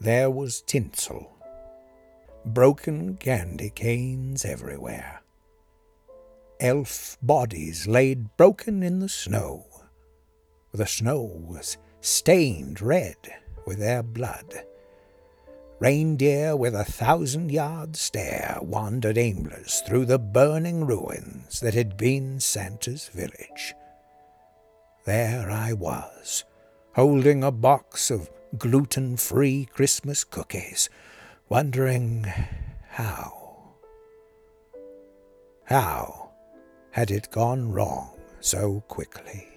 there was tinsel, broken candy canes everywhere, elf bodies laid broken in the snow. The snow was stained red with their blood. Reindeer with a thousand yard stare wandered aimless through the burning ruins that had been Santa's village. There I was, holding a box of gluten free Christmas cookies, wondering how. How had it gone wrong so quickly?